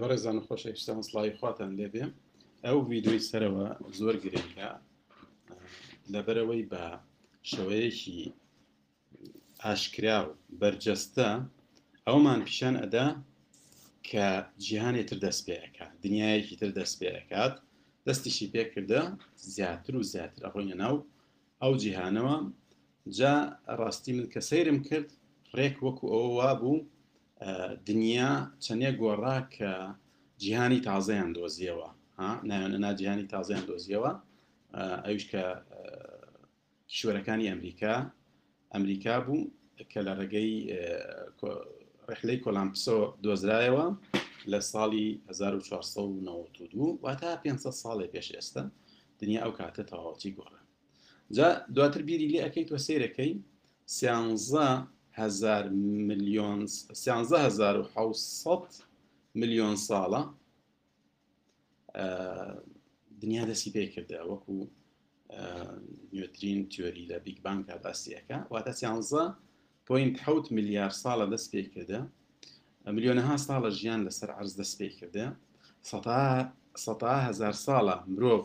بەڕێزان و خۆشەویستان سڵاوی خواتان لێبێ ئەو ڤیدیۆی سەرەوە زۆر گرنگە لەبەرەوەی بە شێوەیەکی ئاشکرا و بەرجەستە ئەومان پیشان ئەدا کە جیهانی تر دەست پێەکە دنیایەکی تر دەست پێەکات دەستیشی پێکردە زیاتر و زیاتر ئەڕۆینە ناو ئەو جیهانەوە جا ڕاستی من کە سەیرم کرد ڕێک وەکو ئەوە وا بوو دنیا چەنێ گۆڕا کە جیهانی تازەیان دۆزیەوە نایۆنەنا جیهانی تازەیان دۆزیەوە ئەوش کە کیشوەرەکانی ئەمریکا ئەمریکا بوو کە لە ڕێگەی ڕحلەی کۆلامپسۆ دۆزرایەوە لە ساڵی 1992 واتا 500 ساڵێ پێش ئێستا دنیا ئەو کاتە تەواوەتی گۆڕە جا دواتر بیری لێ ئەەکەیت وە سەیرەکەی سیانزە هزار ملیۆن سیانزە هزار و حوسەد ملیۆن ساڵە دنیا دەسی پێ کردە وەکو نوێترین تیۆری لە بیگ بانک باسیەکە واتە سیانزە پوینت حوت ملیار ساڵە دەست پێ کردە ملیۆنەها ساڵە ژیان لەسەر عرز دەست پێ کردە سەتا هزار ساڵە مرۆڤ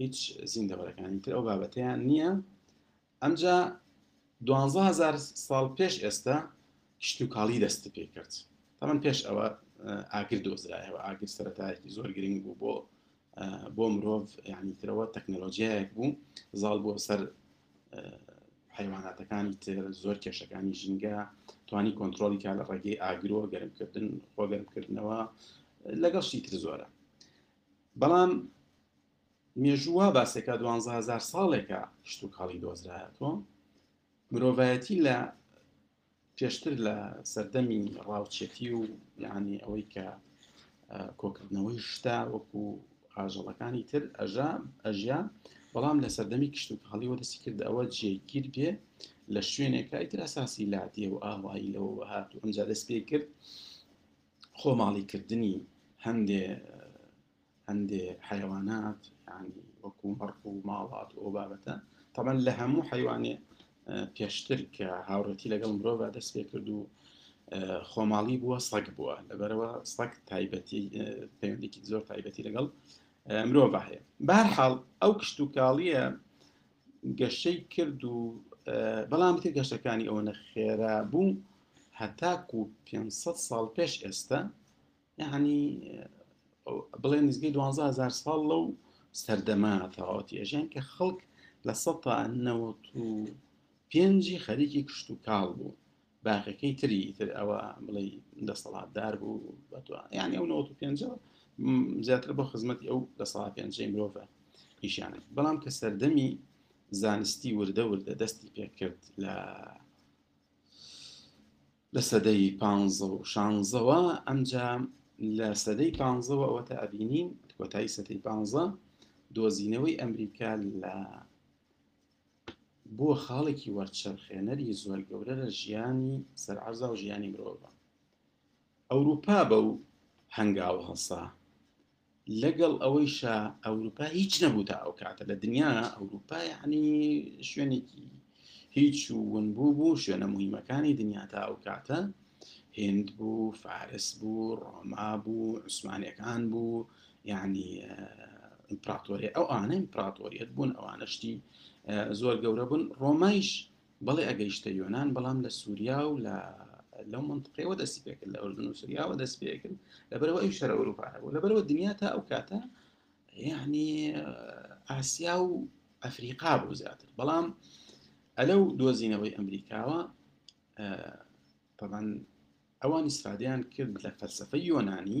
هیچ زیندەبەرەکانی تر ئەو بابەتیان نییە ئەمجا دوهزار ساڵ پێش ئێستا شتوکاڵی دەستی پێ کرد تەمەەن پێش ئەوە ئاگر دۆزرایەوە ئاگر سەرەتایەکی زۆر گرنگ بوو بۆ بۆ مرۆڤ یعنی ترەوە تەکنەلۆژیایەک بوو زاڵ بۆ سەر حیواناتەکانی تر زۆر کێشەکانی ژینگە توانی کۆنتترۆلی کا لە ڕێگەی ئاگرۆ گەرمکردن خۆ گەرمکردنەوە لەگەڵ شیتر زۆرە بەڵام مێژوو وا باسێکە دوانزە هەزار ساڵێکە کشتتوکاڵی دۆزرایەتەوە مرۆڤایەتی لە پێشتر لە سەردەمی ڕاوچەتی و یعنی ئەوەی کە کۆکردنەوەی شتا وەکو ئاژەڵەکانی تر ئەژا ئەژیا بەڵام لە سەردەمی کشت و کاڵیەوە دەستی کرد ئەوە جێگیر بێ لە شوێنێکای تر ئەساسی لادیە و ئاوایی لەوە هات و ئەمجا دەست پێ کرد خۆماڵی کردنی هەندێ هەندێ حیوانات ینی وەکو مەڕ و ماڵات ئەو بابەتە تەمەن لە هەموو حیوانێ پێشتر کە هاوڕێتی لەگەڵ مرۆڤ دەست پێ کرد و خۆماڵی بووە سەگ بووە لەبەرەوە سەگ تایبەتی پەیوەندێکی زۆر تایبەتی لەگەڵ مرۆڤ هەیە بارحاڵ ئەو کشت و کاڵیە گەشەی کرد و بەڵام تێ گەشتەکانی ئەوەنە خێرا بوو هەتاکو 500 ساڵ پێش ئێستا یعنی بڵێ نزگەی 12000 ساڵ لەو سەردەما تەواوەتی ئەژیان کە خەڵک لە سە پێنجی خەریکی کشت و کاڵ بوو باقیەکەی تری تر ئەوە بڵێ دەسەڵاتدار بوو یان ئەو 95 زیاتر بۆ خزمەتی ئەو دەسەڵات پێنجەی مرۆڤە پیشانە بەڵام کە سەردەمی زانستی وردە وردە دەستی پێکرد لە لە سەدەی پ و شانزەوە ئەمجا لە سەدەی پانزەوە ئەوە تا ئەبینین کۆتایی سەدەی پانزە دۆزینەوەی ئەمریکا لە بووە خاڵێکی وەرچەرخێنەری زۆر گەورە لە ژیانی سەرعەرزا و ژیانی مرۆڤە ئەوروپا بەو هەنگاوە هەڵسا لەگەڵ ئەوەیشا ئەوروپا هیچ نەبوو تا ئەو کاتە لە دنیا ئەوروپا یعنی شوێنێکی هیچ و ون بوو بوو شوێنە مهمەکانی دنیا تا ئەو کاتە هند بوو فارس بوو ڕۆما بوو عوسمانەکان بوو یعنی ئیمپراتۆری ئەو ئانە ئیمپراتۆریەت بوون ئەوانە شتی زۆر گەورە بوون ڕۆمایش بەڵێ ئەگەیشتە یۆناان بەڵام لە سووریا و لە لەو منطقەوە دەست پێکرد لە ئەوژن و سوریاوە دەست پێکرد لەبەرەوە ئەو شەر ئەوروپارە بوو لەبەرەوە دنیا تا ئەو کاتە یعنی ئاسیا و ئەفریقا بوو زیاتر بەڵام ئەلە و دۆزینەوەی ئەمریکاوە تەبان ئەوان ئیسرادیان کرد لە فەلسفە یۆنانی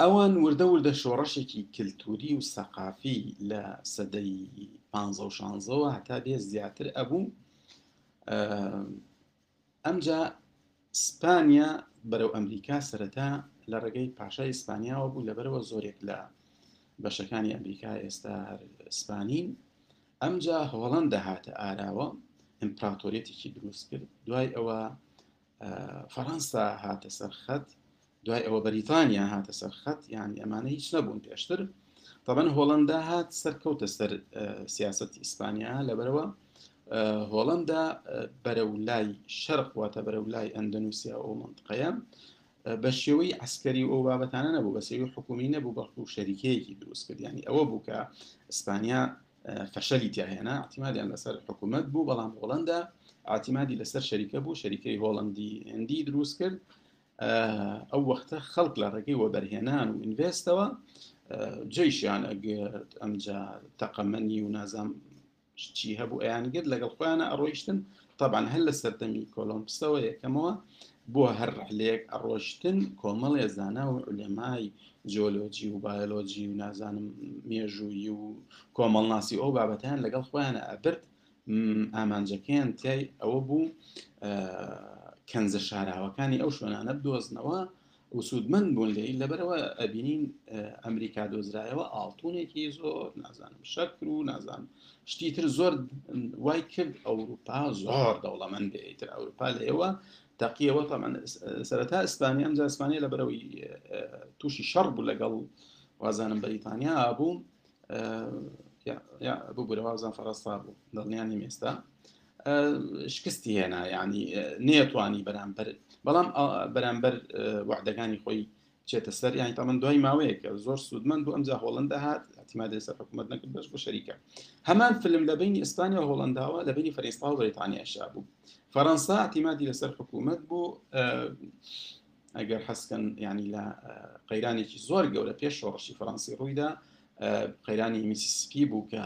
ئەوان وردە وردە شۆڕشێکی کلتوری و سەقافی لە سەدەی پانزە و شانزەوە هەتا بێ زیاتر ئەبوو ئەمجا سپانیا بەرەو ئەمریکا سەرەتا لە ڕێگەی پاشای ئیسپانیاوە بوو لە بەرەوە زۆرێک لە بەشەکانی ئەمریکا ئێستا سپانین ئەمجا هۆڵندە هاتە ئاراوە ئیمپراتۆریەتێکی دروست کرد دوای ئەوە فەرەنسا هاتە سەرخەت دوای ئەوە بەریتانیا هاتە سەرخەت یان ئەمانە هیچ نەبوون پێشتر طبعا هۆڵندا هات سەرکەوتە سەر سیاست ئیسپانیا لەبەرەوە هۆڵندا بەرە و لای شەرقواتە بەرە و لای ئەندەنووسیا و منطقەیە بە شێوەی ئەسکەری و ئەو بابەتانە نەبوو بە سێوی حکومی نەبوو بەڵکو شەریکەیەکی دروست کردیانی ئەوە بوو کە ئیسپانیا فەشەلی تیاهێنا ئاعتیمادیان لەسەر حکوومەت بوو بەڵام هۆڵندا ئاعتیمادی لەسەر شەریکە بوو شەریکەی هۆڵندی هندی دروست کرد ئەو وەختە خەڵک لە ڕێگەی وەبەرهێنان و ئینڤستەوە جێشیان ئەگرت ئەمجا تەقەمەنی و نازام چی هەبوو ئەیان گرت لەگەڵ خۆیانە ئەڕۆیشتن طبعاان هەر لە سەردەمی کۆلۆمپسەوە یەکەمەوە بۆ هەر ڕحلەیەک ئەڕۆشتن کۆمەڵێ زانا و عولەمای جۆلۆجی و بایۆلۆجی و نازانم مێژووی و کۆمەڵناسی ئەو بابەتیان لەگەڵ خۆیانە ئەبرد ئامانجەکەیان تای ئەوە بوو کەنزە شاراوەکانی ئەو شوێنانە بدۆزنەوە و سوودمن بوون لێ لەبەرەوە ئەبینین ئەمریکا دۆزرایەوە ئاڵتونێکی زۆر نازانم شەکر و نازانم شتی تر زۆر وای کرد ئەوروپا زۆر دەوڵەمەند بێتر ئەوروپا لەوە تەقیەوە تەمان سەرەتا ئیسپانی ئەم جاسپانیە لە بەرەوەی تووشی شەڕ بوو لەگەڵ وازانم بەریتانیا بوو ببوورە وازان فەرەستا بوو دڵنیانی مێستا شکستی هێنا ینی نێتوانی بەرامبەر بەڵام بەرامبەر وعدەکانی خۆی چێتە سەر یانی تاڵن دوای ماوەیەکە زۆر سوودمەند بۆ ئەمجا هۆڵندا هات ئەتیمادە سەر حکوومەت نەکرد بەش بۆ شەریکە هەمان فلم لە بینی ئیسپانیا هۆڵنداوە لە بینی فەرنسا و بەریتانیاشا بوو فەەنسا ئەتیمادی لەسەر حکوومەت بۆ ئەگەر حەسکەن ینی لە قەیرانێکی زۆر گەورە پێش شۆڕشی فەەنسی ڕوویدا قەیرانی میسیسپی بوو کە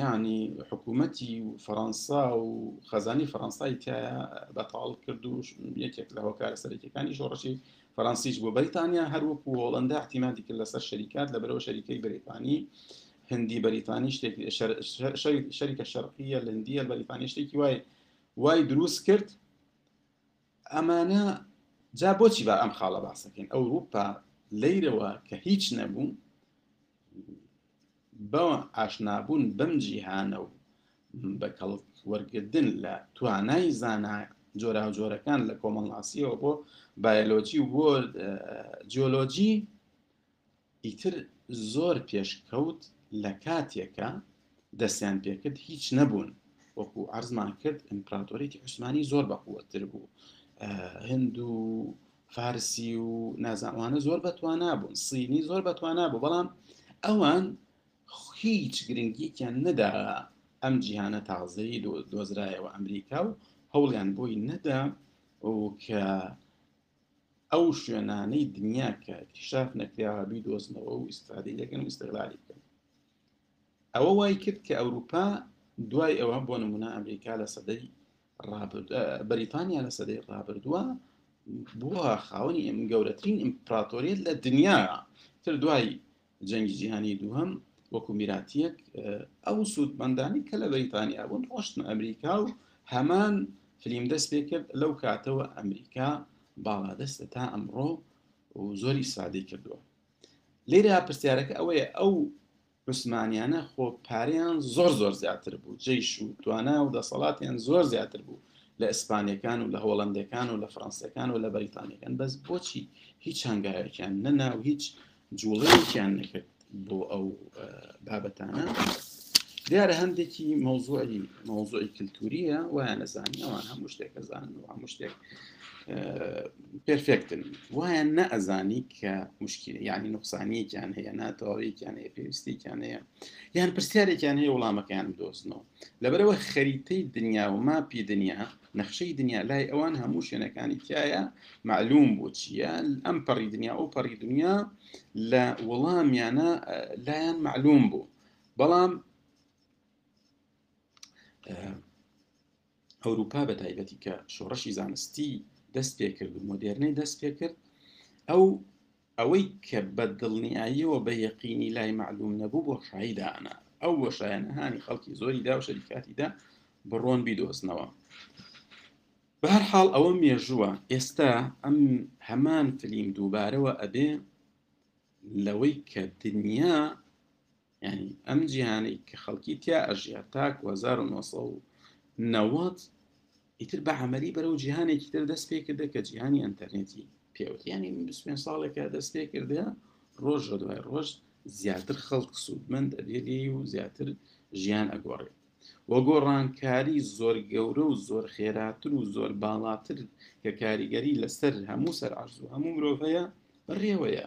یانی حکوومەتی فەەنسا و خەزانی فەەنسای تایە بەتاڵ کرد و یەکێک لە هۆکارە سەرەکیەکانی شۆڕشی فەرەنسیش بۆ بەریتانیا هەروەکو هۆڵندا احتیمادی کرد لەسەر شەریکات لە بەرەوە شەریکەی بریتانی هندی بەریتانی شتێک شەریکە شەرقیە لەندیە بەریتانی شتێکی وای وای دروست کرد ئەمانە جا بۆچی با ئەم خاڵە باسەکەین ئەوروپا لەیرەوە کە هیچ نەبوو بە ئاشنابوون بەم جیهانە و بە کەڵک وەرگتن لە توانای زانا جۆرا و جۆرەکان لە کۆمەڵناسیەوە بۆ بایۆلۆجی و بۆ جیۆلۆجی ئیتر زۆر پێشکەوت لە کاتێکە دەستیان پێکرد هیچ نەبوون وەکو عرضمان کرد ئیمپراتۆریتی عوسمانی زۆر بەقوتر بوو هند و فارسی و نازانوانە زۆر بەتوانا بوون سینی زۆر بەتوانا بوو بەڵام ئەوان هیچ گرنگیکیان نەدا ئەم جیهانە تازەی دۆزرایەوە ئەمریکا و هەوڵیان بۆی نەدا و کە ئەو شوێنانەی دنیا کە کشاف نەکراوە بیدۆزنەوە و ئیسفادەی لەگەن و ئستغلالی بکەن ئەوە وای کرد کە ئەوروپا دوای ئەوە بۆ نمونە ئەمریکا لە سەدەی بەریتانیا لە سەدەی ڕابردووە بووە خاوەنی ئەم گەورەترین ئیمپراتۆریت لە دنیا تر دوای جەنگی جیهانی دووهەم وەکو میراتیەک ئەو سوودمەندانی کە لە بەریتانیا بوون ڕۆشتن ئەمریکا و هەمان فلیم دەست پێ کرد لەو کاتەوە ئەمریکا باڵادەستە تا ئەمڕۆ و زۆری سادەی کردووە لێرە پرسیارەکە ئەوەیە ئەو عوسمانیانە خۆ پاریان زۆر زۆر زیاتر بوو جیش و توانا و دەسەڵاتیان زۆر زیاتر بوو لە ئیسپانیەکان و لە هۆڵندەکان و لە فڕەنسیەکان و لە بەریتانیەکان بەس بۆچی هیچ هەنگایەکیان نەنا و هیچ جوڵەیەکیان نەکرد بۆ ئەو بابەتانە دیارە هەندێکی مەوزوعی مەوزوعی کللتوریە وایە نەزانانی ئەوان هەموو شتێک ئەزانن و هەموو شتێک پرفێکتن وایە نە ئەزانی کە مشکل یعنی نقصانیەکیان هەیە ناتەواویکیان هەیە پێویستیکیان هەیە یان پرسیارێکیان هەیە وڵامەکەیان دۆستنەوە لەبەرەوە خەریتەی دنیا و ماپی دنیا نەخشەی دنیا لای ئەوان هەموو شوێنەکانی تایە معلوم بۆ چییە ئەم پەڕی دنیا ئەو پەڕی دنیا لە وەڵامیانە لایەن معلوم بوو بەڵام ئەوروپا بە تایبەتی کە شۆڕەشی زانستی دەست پێ کرد و مۆدێرنەی دەست پێ کرد ئەو ئەوەی کە بە دڵنیاییەوە بە یەقینی لای مەعلوم نەبوو بۆشایی دانا ئەو بۆشایەنە هانی خەڵکی زۆری دا و شەریکاتی دا بڕۆن بیدۆزنەوە بە هەر حاڵ ئەوە مێژووە ئێستا ئەم هەمان فلیم دووبارەوە ئەبێ لەوەی کە دنیا یانی ئەم جیهانەی کە خەڵکی تیا ئەژیا تاکو 1990 ئیتر بە عملی بەرەو جیهانێکی تر دەست پێ کردە کە جیهانی ئەتەرنێتی پێوتیانی پێ ساڵێکە دەست پێ کردە ڕۆژ لە دوای ڕۆژ زیاتر خەڵک سوودمەند ئەبێلی و زیاتر ژیان ئەگۆڕێت وە گۆڕانکاری زۆر گەورە و زۆر خێراتر و زۆر باڵاتر کە کاریگەری لەسەر هەموو سەر ئارزوو هەموو مرۆڤەیە بەڕێوەیە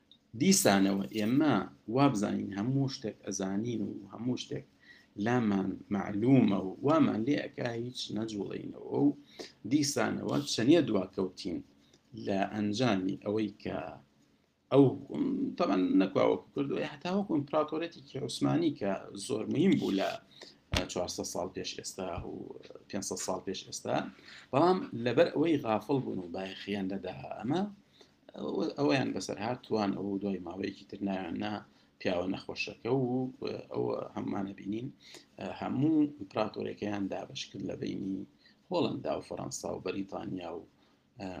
دیسانەوە ئێمە وابزانین هەموو شتێک ئەزانین و هەموو شتێک لامان معلومە و وامان لێ ئەک هیچ نەجوڵینەوە و دیسانەوە چەنە دواکەوتین لە ئەنجامی ئەوەی کە ئەو تەمان نەکواوەکو کردوە هەتاوەکو ئیمپراتۆرێتێکی عوسمانی کە زۆر مهم بوو لە 400 سال پێش ئێستا و 500 سال پێش ئێستا بەڵام لەبەر ئەوەی غافڵ بوون و بایخیان دەدا ئەمە ئەویان بەسەرهات توان ئەو دوای ماوەیەکی تر نایاننا پیاوە نەخۆشەکە و ئەوە هەمانە بینین هەموو ئیمپراتۆرەکەیان دابش کرد لە بینی هۆڵندا و فەەنسا و بەریتانیا و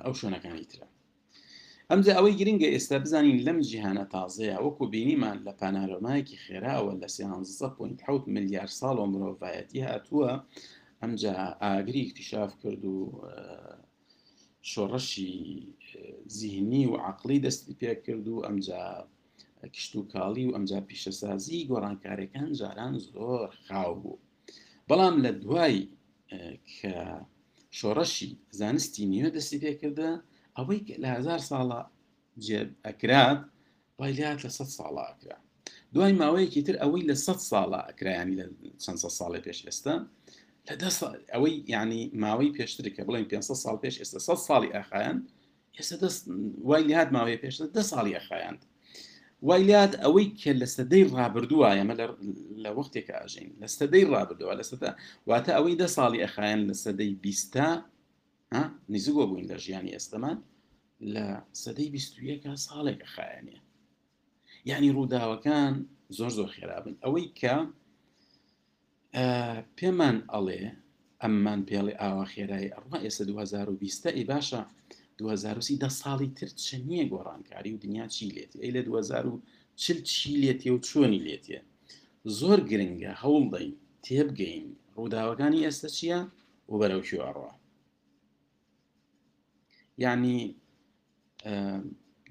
ئەو شوێنەکانی ترە ئەمجا ئەوەی گرنگە ئێستا بزانین لەم جیهانە تازەیە وەکو بینیمان لە پانارۆمایەکی خێراوە لە 16.7 ملیار ساڵەوە مرۆڤایەتی هاتووە ئەمجا ئاگری اکتشاف کرد و شۆڕشی زیهنی و عقلی دەستی پێکرد و ئەمجا کشت و کاڵی و ئەمجا پیشەسازی گۆڕانکارەکان جاران زۆر خاو بوو بەڵام لە دوای کە شۆڕشی زانستی نیوە دەستی پێکردە ئەوەی لە هزار ساڵە جێ ئەکرات وای لات لە سەد ساڵە ئەکرا دوای ماوەیەکی تر ئەوەی لە سەد ساڵە ئەکرایانی لە چەند سە ساڵی پێش ئێستا لە دە ئەوەی ینی ماوەی پێشتر کە بڵێن 500 ساڵ پێش ئێستا سە ساڵی ئاخایان ئێستا دەست وای لات ماوەیە پێش دە ساڵی ئەخایاند وای لات ئەوەی کە لە سەدەی ڕابردووە ئەمە لە وەختێک ئاژین لە سەدەی ڕابردووە لە سەدا واتە ئەوەی دە ساڵی ئەخایەن لە سەدەی بیستا ها نزیکۆ بووین لە ژیانی ئێستەمان لە سەدەی بیستویەکە ساڵێکە خایەنێ یعنی ڕووداوەکان زۆر زۆر خێرابن ئەوەی کە پێمان ئەڵێ ئەممان پێڵێ ئاوا خێرای ئەڕما ئێستا 2020 ئی باشە 2030 دە ساڵی تر چ نییە گۆڕانکاری و دنیا چی لێتی ئەی لە 2040 چی لێتێ و چۆنی لێتێ زۆر گرنگە هەوڵ دەین تێبگەین ڕووداوەکانی ئێستا چییە و بەرەو کوێ ئەڕوا یعنی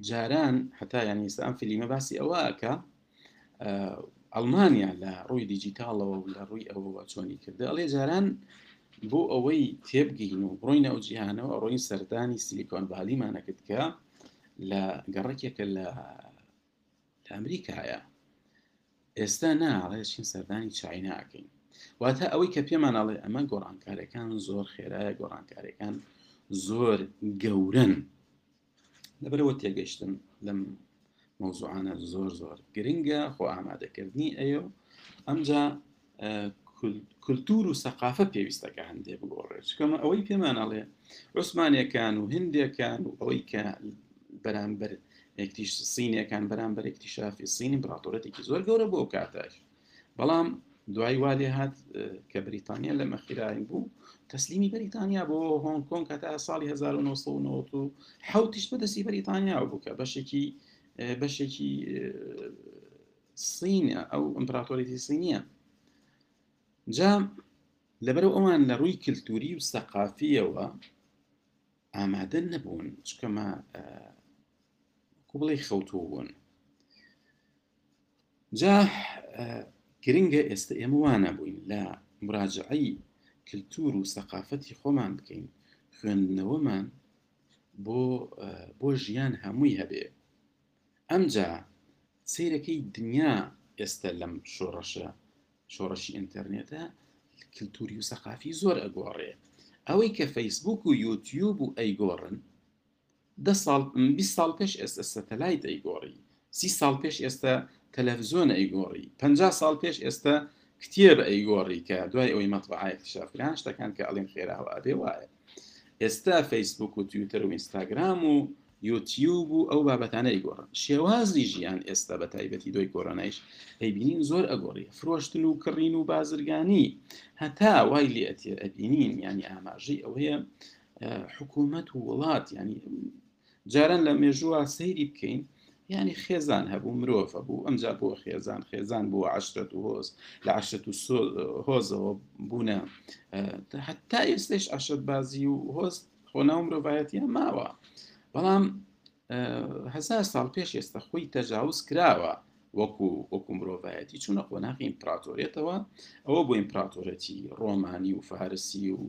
جاران هەتا یان ئستا ئەم فلیمە باسی ئەوەکە ئەلمانیا لە ڕووی دیجیتالەوە و لە ڕووی ئەوەوە چۆنی کردە ئەڵێ جاران بۆ ئەوەی تێبگەین و بڕۆینە ئەو جیهانەوە ڕۆین سەردانی سیلیکۆن بالیمانەکرد کە لە گەڕکێکە لە لە ئەمریکایە ئێستا نا ئەڵێ چین سەردانی چاینا ئەکەین واتە ئەوەی کە پێمان ئەڵێ ئەمە گۆڕانکارەکان زۆر خێرایە گۆڕانکارەکان زۆر گەورن لەبەرەوە تێگەشتن لەم مۆزوعانە زۆر زۆر گرنگە خۆ ئامادەکردنی ئەیە ئەمجا کولتوور و سەقافە پێویستە کە هەندێ بگۆڕێت چکەمە ئەوەی پێمان ئەڵێ عوسمانەکان و هندێکان و ئەوەی کە بەرامبەر یەکتیش سینەکان بەرامبەر یەکتیشافی سین ئیمپراتۆرەتێکی زۆر گەورە بۆ کاتەش بەڵام دوای والێ هات کە بریتانیا لە مەخیراین بوو تەسلیمی بریتانیا بۆ هۆنگ کۆن کە تا ساڵی 1990 حوتیش بەدەستی بریتانیا بوو کە بەشێکی بەشێکی سینە ئەو ئەمپراتۆریەتی سینیە جا لەبەرو ئەوان لە ڕووی کللتوری و سەقافیەوە ئامادە نەبوون چکەمە کوبڵی خەوتوو بوون جا گرنگە ئێستا ئێمە وانە بووین لە مراجعی کللتور و سەقافەتی خۆمان بکەین خوێندنەوەمان بۆ بۆ ژیان هەمووی هەبێ ئەمجا سەیرەکەی دنیا ئێستا لەم شۆڕەشە شۆڕەشی ئینتەرنێتە کللتوری و سەقافی زۆر ئەگۆڕێ ئەوەی کە فەیسبوک و یوتیوب و ئەیگۆڕن ده ساڵ 20 ساڵ پێش ئێستا سەتەلایت ئەیگۆڕی سی ساڵ پێش ئێستا تەلەڤزیۆن ئەیگۆڕی پ ساڵ پێش ئێستا کتێب ئەیگۆڕی کە دوای ئەوەی مەتبعایەتی شافران شتەکان کە ئەڵێن خێراوە ئەبێ وایە ئێستا فەیسبوک و تویتەر و ئینستاگرام و یوتیوب و ئەو بابەتانە ئەیگۆڕن شێوازی ژیان ئێستا بە تایبەتی دۆی کۆرۆنایش ئەیبینین زۆر ئەگۆڕی فرۆشتن و کڕین و بازرگانی هەتا وای لێ ئەتێ ئەبینین ینی ئاماژەی ئەوەیە حکوومەت و وڵات ینی جاران لە مێژووە سەیری بکەین یعنی خێزان هەبوو مرۆڤ هەبوو ئەمجا بۆ خێزان خێزان بۆ عشرەت و هۆز لە عشرەت و هۆزەوە بوونە حتا ئێستش عشرەت بازی و هۆز خۆناو مرۆڤایەتە ماوە بەڵام هزار ساڵ پێش ئێستا خۆی تەجاوز کراوە وەکو وەکو مرۆڤایەتی چونە قۆناقی ئیمپراتۆریێتەوە ئەوە بۆ ئیمپراتۆرەتی ڕۆمانی و فارسی و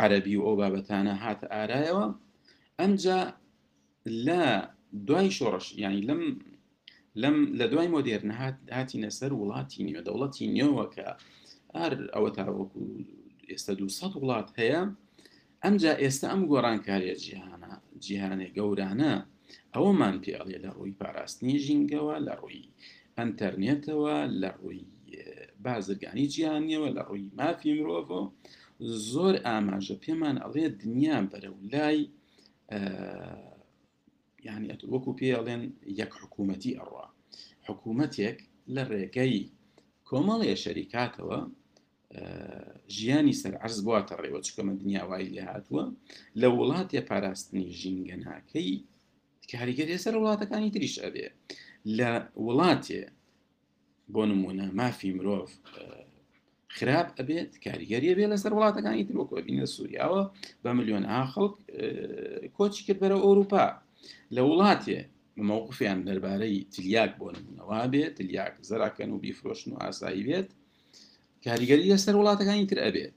عربی و ئەو بابەتانە هاتە ئارایەوە ئەمجا لە دوای شۆڕش یانی لەم لەم لە دوای مۆدێرن هاتینە سەر وڵاتی نیوە دەوڵەتی نێوە کە ئار ئەوە تاوەکو ئێستا 200 وڵات هەیە ئەمجا ئێستا ئەم گۆڕانکاریە جیهانە جیهانێک گەورانە ئەوەمان پێڵێ لە ڕووی پاراستنی ژینگەوە لە ڕووی ئەتەرنێتەوە لە ڕووی بازرگانی جیانیەوە لە ڕووی مافی مرۆڤۆ زۆر ئاماژە پێمان ئەڵێ دنیا بەرە و لای یعنی وەکو پێ ئەڵێن یەک حکوومەتی ئەڕوا حکوومەتێک لە ڕێگەی کۆمەڵێ شەریکاتەوە ژیانی سەر عرز بواتە ڕێوە چکەمە دنیاوای لێ هاتووە لە وڵاتێ پاراستنی ژینگە ناکەی کاریگەری سەر وڵاتەکانی تریش ئەبێ لە وڵاتێ بۆ نمونە مافی مرۆڤ خراپ ئەبێت کاریگەریە بێ لەسەر وڵاتەکانی تر وەکو بینە سووریاوە بە میلیۆن ها خەڵک کۆچی کرد بەرە ئەوروپا لە وڵاتێ مەوقفیان دەربارەی تلیاک بۆ نمونەوە بێت تلیاک زەراکەن و بیفرۆشن و ئاسایی بێت کاریگەری لەسەر وڵاتەکانی تر ئەبێت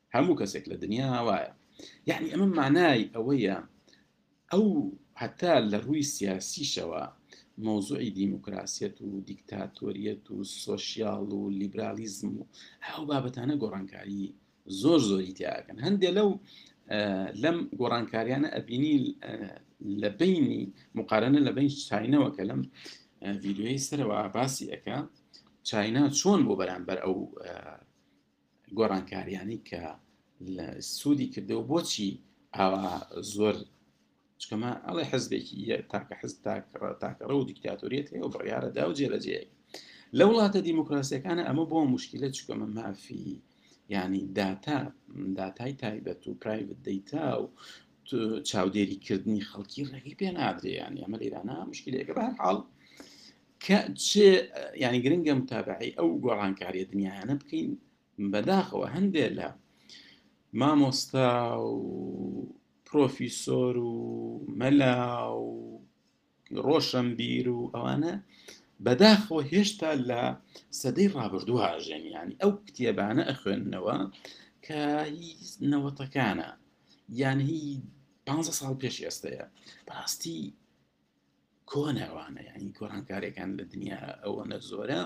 هەموو کەسێک لە دنیا وایە یعنی ئەمە مانای ئەوەیە ئەو هەتا لە ڕووی سیاسیشەوە مۆزوعی دیموکراسیەت و دیکتاتۆریەت و سۆسیال و لیبرالیزم و ئەو بابەتانە گۆڕانکاری زۆر زۆری تیاکەن هەندێ لەو لەم گۆڕانکاریانە ئەبینی لە بینی مقارنە لە بین چینەوە کە لەم ڤیددیوی سەرەوە باسی ئەەکە چاینا چۆن بۆ بەرامبەر ئەو گۆڕانکاریانی کە لە سوودی کردەوە بۆچی ئاوا زۆر چکەمە ئەڵێ حزبێکی تاکە حز تاکەڕە و دیکتاتۆریت هەیە و بڕیارەدا و جێبەجێ لە وڵاتە دیموکراسیەکانە ئەمە بۆ مشکلە چکەمە مافی ینی داتا داتای تایبەت و پرایڤت دەیتا و چاودێریکردنی خەڵکی ڕێگەی پێ نادرێیان ئەمە لێرانە مشکلەکە بە حاڵ کە چ یعنی گرنگە متابعی ئەو گۆڕانکاریە دنیایانە بکەین بەداخەوە هەندێ لە مامۆستا و پرۆفیسۆر و مەلا و ڕۆشنبیر و ئەوانە بەداخەوە هێشتا لە سەدەی ڕابردوو هاژێنیانی ئەو کتێبانە ئەخوێندنەوە کە هی نەوەتەکانە یان هی پ ساڵ پێش ئێستەیە بەڕاستی کۆنە ئەوانە یعنی گۆڕانکارێکان لە دنیا ئەوەنە زۆرە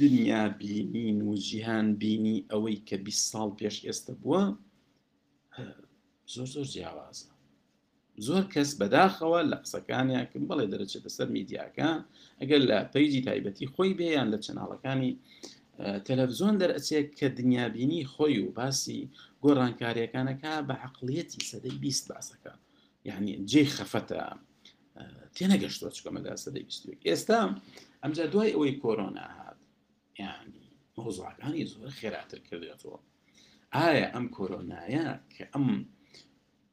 دنیا بینین و جیهان بینی ئەوەی کە 20 ساڵ پێش ئێستا بووە زۆر زۆر جیاوازە زۆر کەس بەداخەوە لە قسەکانیانکن بەڵێ دەرەچێتە سەر میدیاکە ئەگەر لە پەیجی تایبەتی خۆی بێیان لە چەناڵەکانی تەلەڤزۆن دەرەچێت کە دنیابینی خۆی و باسی گۆڕانکاریەکانەکە بە عقلیەتی سەدەی بیست باسەکان یعنی جێ خەفەتە تێنەگەشتوە چکە مەدا سەدەی بیستوێک ئێستا ئەمجا دوای ئەوەی کۆرۆنا هات ینی مۆزاکانی زۆر خێراتر کردێتەوە ئایا ئەم کۆرۆنایە کە ئەم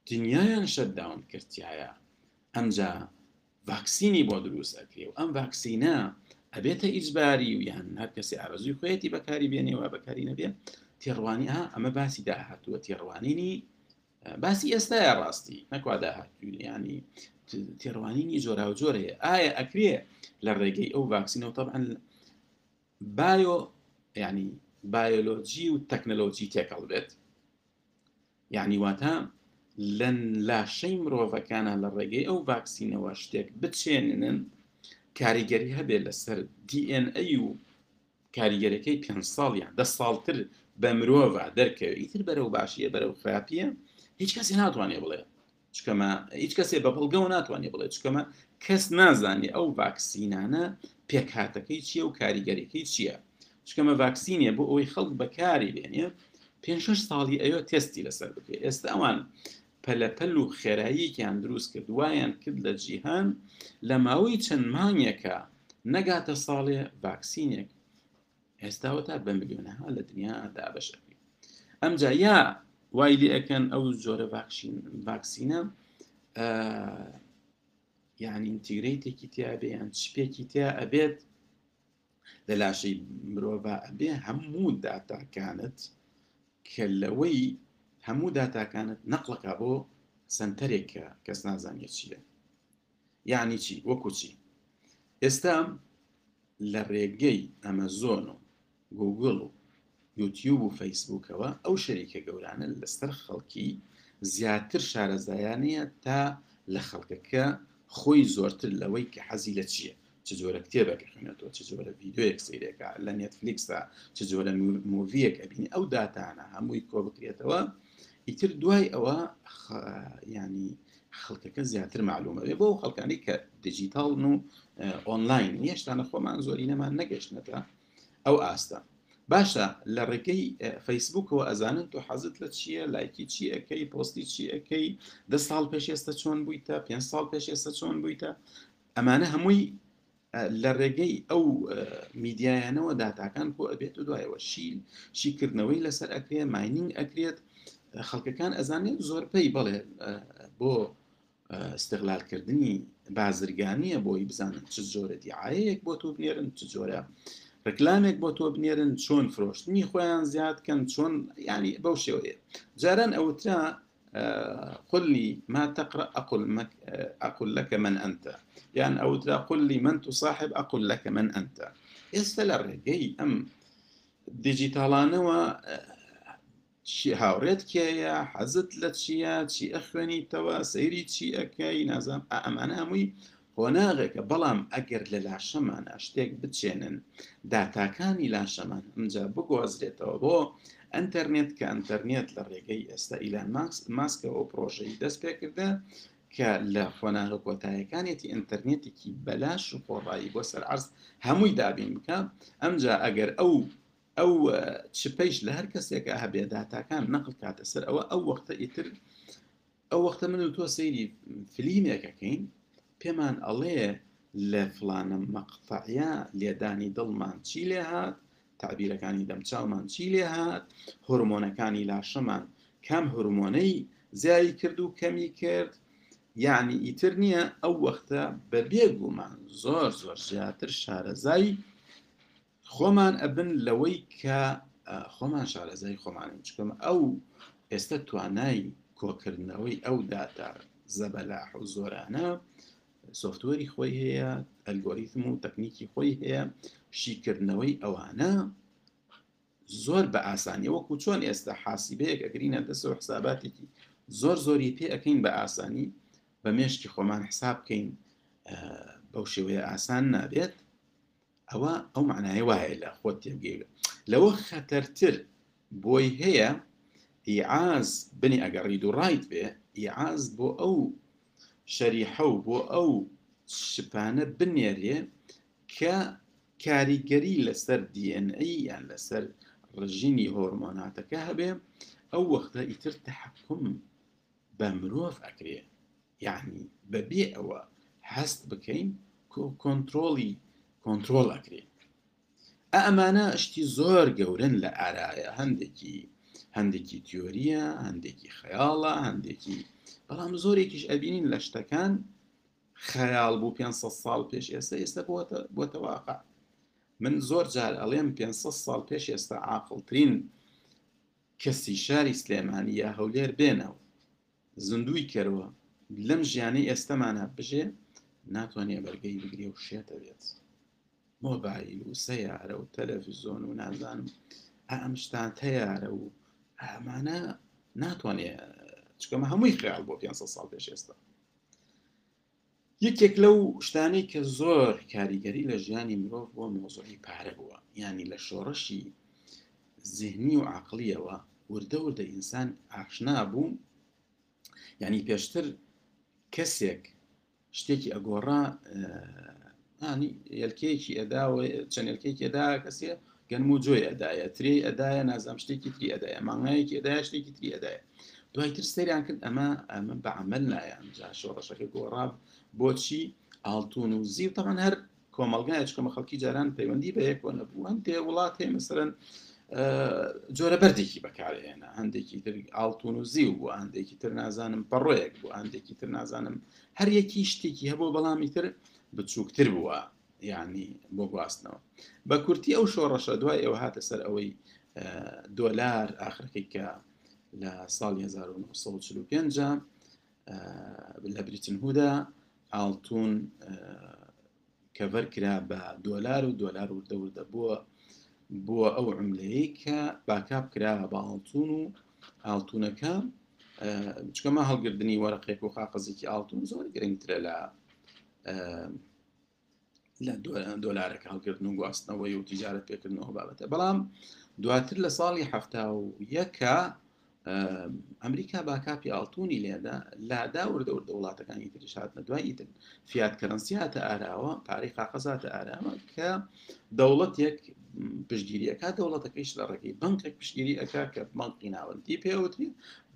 دنیایان شەداون کردایە ئەمجا ڤاکسینی بۆ دروست ئەکرێ و ئەم ڤاکسینە ئەبێتە ئیجباری و یان هەر کەسی ئارزوی خۆیەتی بەکاری بێنێ و بەکاری نەبێ تێڕوانی ئەمە باسی داهاتووە تێڕوانینی باسی ئێستاە ڕاستی نەکوا داهاتوی ینی تێڕوانینی جۆراوجۆر هەیە ئایا ئەکرێ لە ڕێگەی ئەو ڤاکسینەوە تەبعەن بایۆ ینی بایۆلۆجی و تەکنەلۆجی تێکەڵ بێت یعنی واتە لە لاشەی مرۆڤەکانە لە ڕێگەی ئەو ڤاکسینەوە شتێک بچێنن کاریگەری هەبێت لەسەر DNA و کاریگەریەکەی پێنج ساڵ یان دە ساڵتر بە مرۆڤا دەرکەوێت ئیتر بەرەو باشیە بەرەو خراپیە هیچ کەسێ ناتوانێ بڵێ چکەمە هیچ کەسێ بە بەڵگەەوە ناتوانێ بڵێ چکەمە کەس نازانێ ئەو ڤاکسینانە پێکهاتەکەی چییە و کاریگەریەکەی چییە چکەمە ڤاکسینێ بۆ ئەوەی خەڵک بەکاری بێنێ پێ ساڵی ئەوە تستی لەسەر بکرێت ئێستا ئەوان پەلەپەل و خێراییەکیان دروست کرد وایان کرد لە جیهان لە ماوەی چەند مانگێکە نەگاتە ساڵێ ڤاکسینێک ئێستاوە تا بە ملیۆنەها لە دنیا دابەشەکەی ئەمجا یا وای لێ ئەەکەن ئەو زۆرە ڤاکسین ڤاکسینە یعنی ئینتیگرەیتێکی تیاێ یان چپێکی تیا ئەبێت لە لاشەی مرۆڤە ئەبێ هەموو داتاکانت کە لەوەی هەموو داتاکانت نەقلەکە بۆ سنتەرێکە کەس نازانێت چییە یعنی چی وەکوچی ئێستا لە ڕێگەی ئەمەزۆن و گوگل و یوتیوب و فەیسبوکەوە ئەو شەریکە گەورانە لەسەر خەڵکی زیاتر شارەزایانەیە تا لە خەڵکەکە خۆی زۆرتر لەوەی کە حەزی لە چییە چ جۆرە کتێبەکە خوێنێتەوە چ جۆرە ڤیددیوەک سیرێکە لە نێتفلیکسدا چ جۆرە موڤیەک ئەبینی ئەو داتانە هەمووی کۆ بکرێتەوە ئیتر دوای ئەوە ینی خەڵکەکە زیاتر معلومەوێ بۆ خەڵکانی کە دیجیتاڵن و ئۆنلاین یشتانە خۆمان زۆری نەمان نەگەشتنەتە ئەو ئاستە باشە لە ڕێگەی فەیسبوکەوە ئەزانن تۆ حەزت لە چییە لایکی چی ئەەکەی پۆستی چی ئەەکەی دە ساڵ پێش ئێستا چۆن بوویتە پێ ساڵ پێش ئێستا چۆن بوویتە ئەمانە هەمووی لە ڕێگەی ئەو میدیایانەوە داتاکان کۆ ئەبێت و دوایەوە شیل شیکردنەوەی لەسەر ئەکرێ مایننگ ئەکرێت خەڵکەکان ئەزانێت زۆر پێی بڵێ بۆ ئیستغلالکردنی بازرگانییە بۆی بزانن چ جۆرە دیعاەیەک بۆ تۆ بنێرن چ جۆرە ڕکلامێک بۆ تۆ بنێرن چۆن فرۆشتنی خۆیان زیاد کەن چۆن ینی بەو شێوەیە جاران ئەوترا قلی ما تەقرا ئەقل ئەقل لەکە من ئەتە یان ئەوترا قلی من تو صاحب ئەقل لەکە من ئەتە ئێستا لە ڕێگەی ئەم دیجیتاڵانەوە چی هاوڕێت کێیە حەزت لە چییە چی ئەخوێنیتەوە سەیری چی ئەکەی نازانم ئا ئەمانە هەمووی قۆناغێکە بەڵام ئەگەر لە لاشەمانە شتێک بچێنن داتاکانی لاشەمان ئەمجا بگۆزرێتەوە بۆ ئەتەرنێت کە ئەتەرنێت لە ڕێگەی ئێستا ئیلان ماکس ماسکەوە پرۆژەی دەست پێکردە کە لە خۆناغە کۆتایەکانێتی ئەتەرنێتێکی بەلاش و خۆڕایی بۆ سەر عرز هەمووی دابین بکە ئەمجا ئەگەر ئەو ئەو چپەیش لە هەر کەسێکە هەبێ داتاکان نەقل کاتە سەر ئەوە ئەو وەختە ئیتر ئەو وەختە من و تۆ سەیری فلیمێکەکەین پێمان ئەڵێ لە فلانە مەقفعە لێدانی دڵمان چی لێ هاات تعبیرەکانی دەمچاومان چی لێ هاات هۆرمۆنەکانی لاشەمان کام هورمۆنەی زیایی کرد و کەمی کرد یعنی ئیتر نییە ئەو وەختە بە بێگومان زۆر زۆر زیاتر شارەزای خۆمان ئەبن لەوەی کە خۆمان شارەزای خۆمانین چکەم ئەو ئێستا توانای کۆکردنەوەی ئەو داتا زەبەلاح و زۆرانە سوفتوەری خۆی هەیە ئەلگۆریتم و تەکنیکی خۆی هەیە شیکردنەوەی ئەوانە زۆر بە ئاسانی وەکو چۆن ئێستا حاسیبەیەک ئەگرینە دەست و حساباتێکی زۆر زۆری پێ ئەەکەین بە ئاسانی بە مێشتی خۆمان حساب بکەین بەو شێوەیە ئاسان نابێت ئەوە ئەو معنای وایە لە خۆت تێبگەیبێت لەوە خەتەرتر بۆی هەیە ئیعاز بنی ئەگەڕی دوو ڕایت بێ ئیعاز بۆ ئەو شەریحە و بۆ ئەو شپانە بنێرێ کە کاریگەری لەسەر DNA یان لەسەر ڕژینی هۆرمۆناتەکە هەبێ ئەو وەختە ئیتر تحکم بە مرۆڤ ئەکرێ یەعنی بە بێ ئەوە هەست بکەین کۆ کۆنترۆڵی کۆنترۆڵ ئەکرێ ئە ئەمانە شتی زۆر گەورن لە ئارایە هەندێکی هەندێکی تیۆریە هەندێکی خەیاڵە هەندێکی بەڵام زۆرێکیش ئەبینین لە شتەکان خەیاڵ بوو 500 ساڵ پێش ئێستا ئێستا بۆتەواقع من زۆر جار ئەڵێم 500 ساڵ پێش ئێستا عاقلترین کەسی شاری سلێمانی یا هەولێر بێنەوە زندووی کەرەوە لەم ژیانەی ئێستەمانا بژێ ناتوانێ بەرگەی بگرێ و شێ دەبێت مۆبایل و سەیارە و تەلەڤزیۆن و نازانم ئەم شتان تەیارە و ئەمانە ناتوانێ چکەمە هەمووی خیال بۆ 500 ساڵ پێش ئێستا یەکێک لەو شتانەی کە زۆر کاریگەری لە ژیانی مرۆڤ بۆ مۆزوعی پارە بووە ینی لە شۆڕشی زیهنی و عقلیەوە وردە وردە ئینسان ئاشنا بوو ینی پێشتر کەسێک شتێکی ئەگۆڕا هانی یلکەیەکی ئەدا و چەند یلکەیەکی ئەدا کەسێ گەنم و جۆی ئەدایە تری ئەدایە نازام شتێکی تری ئەدایە مانگایەکی ئەدا شتێکی تری ئەدایە دوای تر سەریان کرد ئەمە ئەمە بە عمل لایەن جا شۆڕەشەکە گۆڕاب بۆچی ئاڵتون و زیو تەمان هەر کۆمەلگایە چکەمە خەڵکی جاران پەیوەندی بە یەکۆ نەبوو هەندێ وڵات هەیە مەسەرەن جۆرە بەردێکی بەکارهێنا هەندێکی تر ئاڵتون و زیو بوو هەندێکی تر نازانم پەڕۆیەک بوو هەندێکی تر نازانم هەر یەکی شتێکی هەبوو بەڵامی تر بچووکتر بووە یعنی بۆ گواستنەوە بە کورتی ئەو شۆڕەشە دوای ئەوە هاتە سەر ئەوەی دۆلار ئاخرەکەی کە لە ساڵ 1945 لە بریتنهودا ئاڵتون کەڤەر کرا بە دۆلار و دۆلار وردەوردە بووە بووە ئەو عملەیە کە باکاپ کراوە بە ئاڵتون و ئاڵتونەکە چکەمە هەڵگردنی وەرەقێک و قاقزێکی ئاڵتون زۆر گرنگترە لە لە دۆلارەکە هەڵگردن و گواستنەوەی و تیجارت پێکردنەوە بابەتە بەڵام دواتر لە ساڵی هەفتا و یەکە ئەمریکا باکاپی ئاڵتونی لێدا لادا وردە وردە وڵاتەکانی تریشاتە دوای ئیتر فیات کەرەنسی هاتە ئاراوە پارەی قاقەزاتە ئاراوە کە دەوڵەتێک پشتگیریەکە دەوڵەتەکەیش لە ڕێگەی بنکێک پشتگیری ئەک کە بنقی ناوەندی پێوتری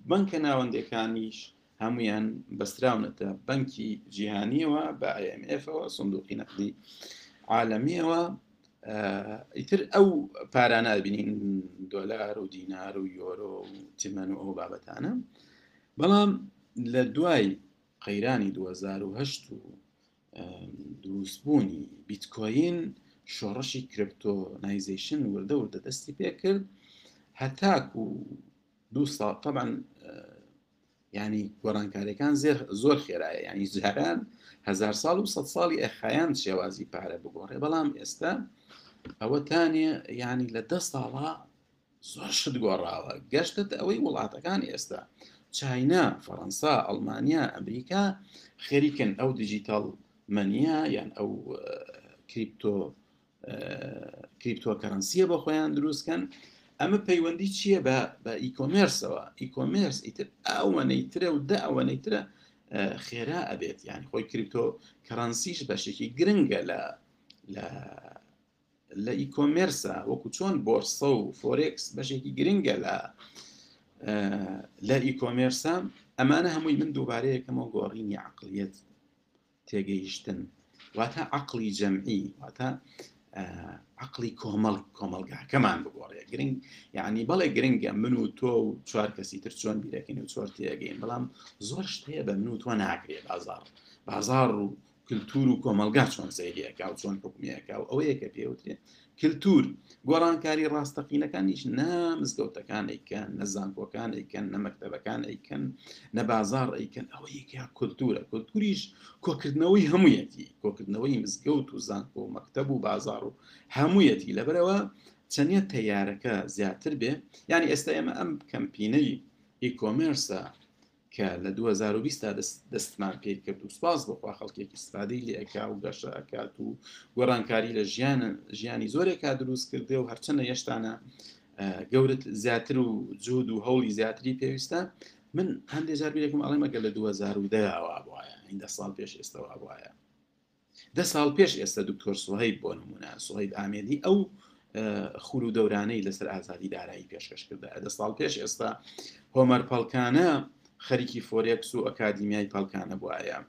بنکە ناوەندەکانیش هەمویان بەستراونەتە بەنکی جیهانیەوە بە ئەمFەوە سندوقی نەقدی عاالمیەوە ئیتر ئەو پارانە بینین دۆلار و دینار و یۆرۆ و تیمەن و ئەو بابەتانە بەڵام لە دوای قەیرانی 2010 و دروستبوونی بیتکۆین شۆڕشی کرپتۆنایزیشن وردە وردە دەستی پێکرد هەتاک و دو ساڵ طبعاان ینی گۆرانکارەکان زێر زۆر خێرایە ینی جاران هزار ساڵ و سە ساڵی ئەخایان شێوازی پارە بگۆڕێ بەڵام ئێستا ئەوە تانێ ینی لە دە ساڵە زۆر شت گۆڕاوە، گەشتتە ئەوەی وڵاتەکان ئێستا، چاینا، فەرەنسا، ئەڵمانیا، ئەمریکا، خەریکن ئەو دیجیتاڵ مەنیە یان ئەو کریپتۆ کریپتۆ کەرەنسیە بە خۆیان دروستکەن ئەمە پەیوەندی چییە بە بە ئیکۆمێرسەوە ئیکۆمێرس ئیتر ئەوەنەی ترە و دە ئەوەنەی ترە خێرا ئەبێت یان خۆی کریپتۆ کەرەنسیش بەشێکی گرنگە لە لە لە ئیکۆمێرسا وەکو چۆن بۆرسە و فۆرێکس بەشێکی گرنگە لە لە ئیکۆمێرسا ئەمانە هەمووی من دووبارەیەکەمەوە گۆڕینی عقلیت تێگەیشتن واتە عقلی جەمعی واتە عقلی کۆمەڵ کۆمەلگاکەمان بگۆڕێ گرنگ یعنی بەڵێ گرنگە من و تۆ و چوار کەسی تر چۆن بیرەکەین و چۆر تێگەین بەڵام زۆر شتەیە بە من و تۆ ناگرێ بازار بازار و کلتور و کۆمەلگا چۆن سەیری ئەکا و چۆن حکومی ئەکا و ئەوەیە کە پێ وترێ کلتور گۆڕانکاری ڕاستەقینەکان هیچ نا مزگەوتەکان ئەیکەن نە زانکۆکان ئەیکەن نە مەکتەبەکان ئەیکەن نە بازار ئەیکەن ئەوە یەکیا کلتورە کلتوریش کۆکردنەوەی هەمویەتی کۆکردنەوەی مزگەوت و زانکۆ و مەکتەب و بازار و هەمویەتی لەبەرەوە چەندە تەیارەکە زیاتر بێ یعنی ئێستا ئێمە ئەم کەمپینەی ئی کۆمێرسە کە لە دوو هەزار و بیست تا دەستمان پێی کرد و سپاس بۆ خوا خەڵکێکی استفادەی لێ ئەکا و گەشە ئەکات و گۆڕانکاری لە ژیان ژیانی زۆرێکا دروست کردێ و هەرچەنە یەشتانە گەورت زیاتر و جود و هەوڵی زیاتری پێویستە من هەندێک جار بیرێکم ئەڵێ مەگە لە 2010 وا بواە هیندە ساڵ پێش ئێستەوا بواە دە ساڵ پێش ئێستا دکتۆر سوهەیب بۆ نمونە سوهەیب ئامێدی ئەو خول و دەورانەی لەسەر ئازادی دارایی پێشکەش کرد دە ساڵ پێش ئێستا هۆمەر پەڵکانە خەریکی فۆرێکس و ئەکادیمیای پەڵکانە بواە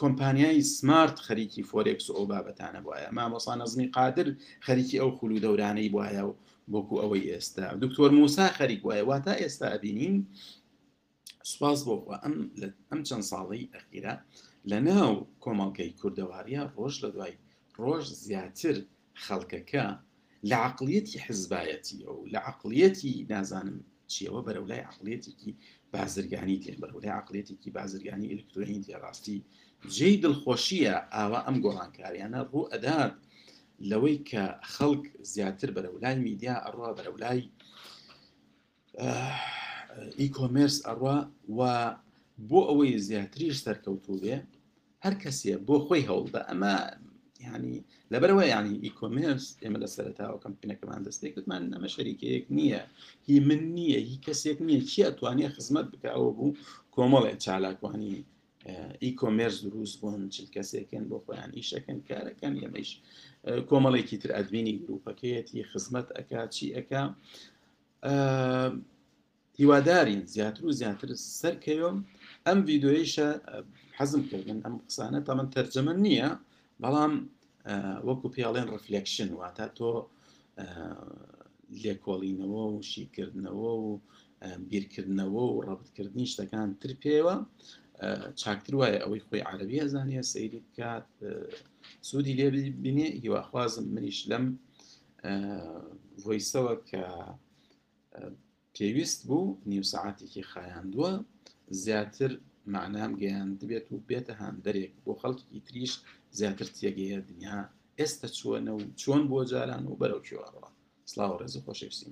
کۆمپانیای سمارت خەریکی فۆرێکس و ئەو بابەتانە بواە مامۆسا نەزمی قادر خەریکی ئەو خول و دەورانەی بواە و بۆکو ئەوەی ئێستا دکتۆر موسا خەریک وایە واتا ئێستا بینین سوپاس بۆ خوا ئەم ئەم چەند ساڵەی ئەخیرا لە ناو کۆمەڵگەی کوردەواریە ڕۆژ لە دوای ڕۆژ زیاتر خەڵکەکە لە عقلیەتی حزبایەتیە و لە عقلیەتی نازانم چیەوە بەرەو لای عقلیەتێکی بازرگانی تێن بەرەو لای عقلیەتێکی بازرگانی ئەلکترۆین تێڕاستی جێی دڵخۆشیە ئاوا ئەم گۆڕانکاریانە ڕوو ئەدات لەوەی کە خەڵک زیاتر بەرەو لای میدیا ئەڕوا بەرەو لای ئیکۆمرس ئەڕوا و بۆ ئەوەی زیاتریش سەرکەوتوو بێ هەر کەسێ بۆ خۆی هەوڵدا ئەمە ینی لەبەرەوە ینی ئیکۆمرس ئێمە لە سەرتاوە کەمپینەکەمان دەستێک کردمان ئەمە شەریکەیەک نییە هی من نییە هی کەسێک نییە چی ئەتوانێت خزمەت بکەەوە بوو کۆمەڵێ چالاکوانی ئیکۆمرس دروست بوون چل کەسێکن بۆ خۆیان ئیشەکەن کارەکەن ئێمەش کۆمەڵێکی تر ئەدمینی گرروپەکەیەتی خزمەت ئەک چی ئەک هیوادارین زیاتر و زیاتر سەرکەوم ئەم ڤیددیویشە حەزم کردن ئەم قسانە تا من تەرجەمە نییە بەڵام وەکو پیاڵێن ڕفلکشن واتە تۆ لێکۆڵینەوە و شیکردنەوە و بیرکردنەوە و ڕەبتکردنی شتەکان تر پێوە چاکتر وایە ئەوەی خۆی عربی ئەزانە سەیری بکات سوودی لێ بینێ هیواخوازم منیش لەم ڤۆیسەوە کە پێویست بوو نیو سعاتێکی خایاندووە زیاتر معنام گەیان دەبێت و بێتە هاندەرێک بۆ خەڵکی تریش زیاتر تێگەیە دنیا ئێستا چوەە و چۆن بۆ جاران و بەرەو کوێڕەوە سلااو ڕێزی خۆشەویستیم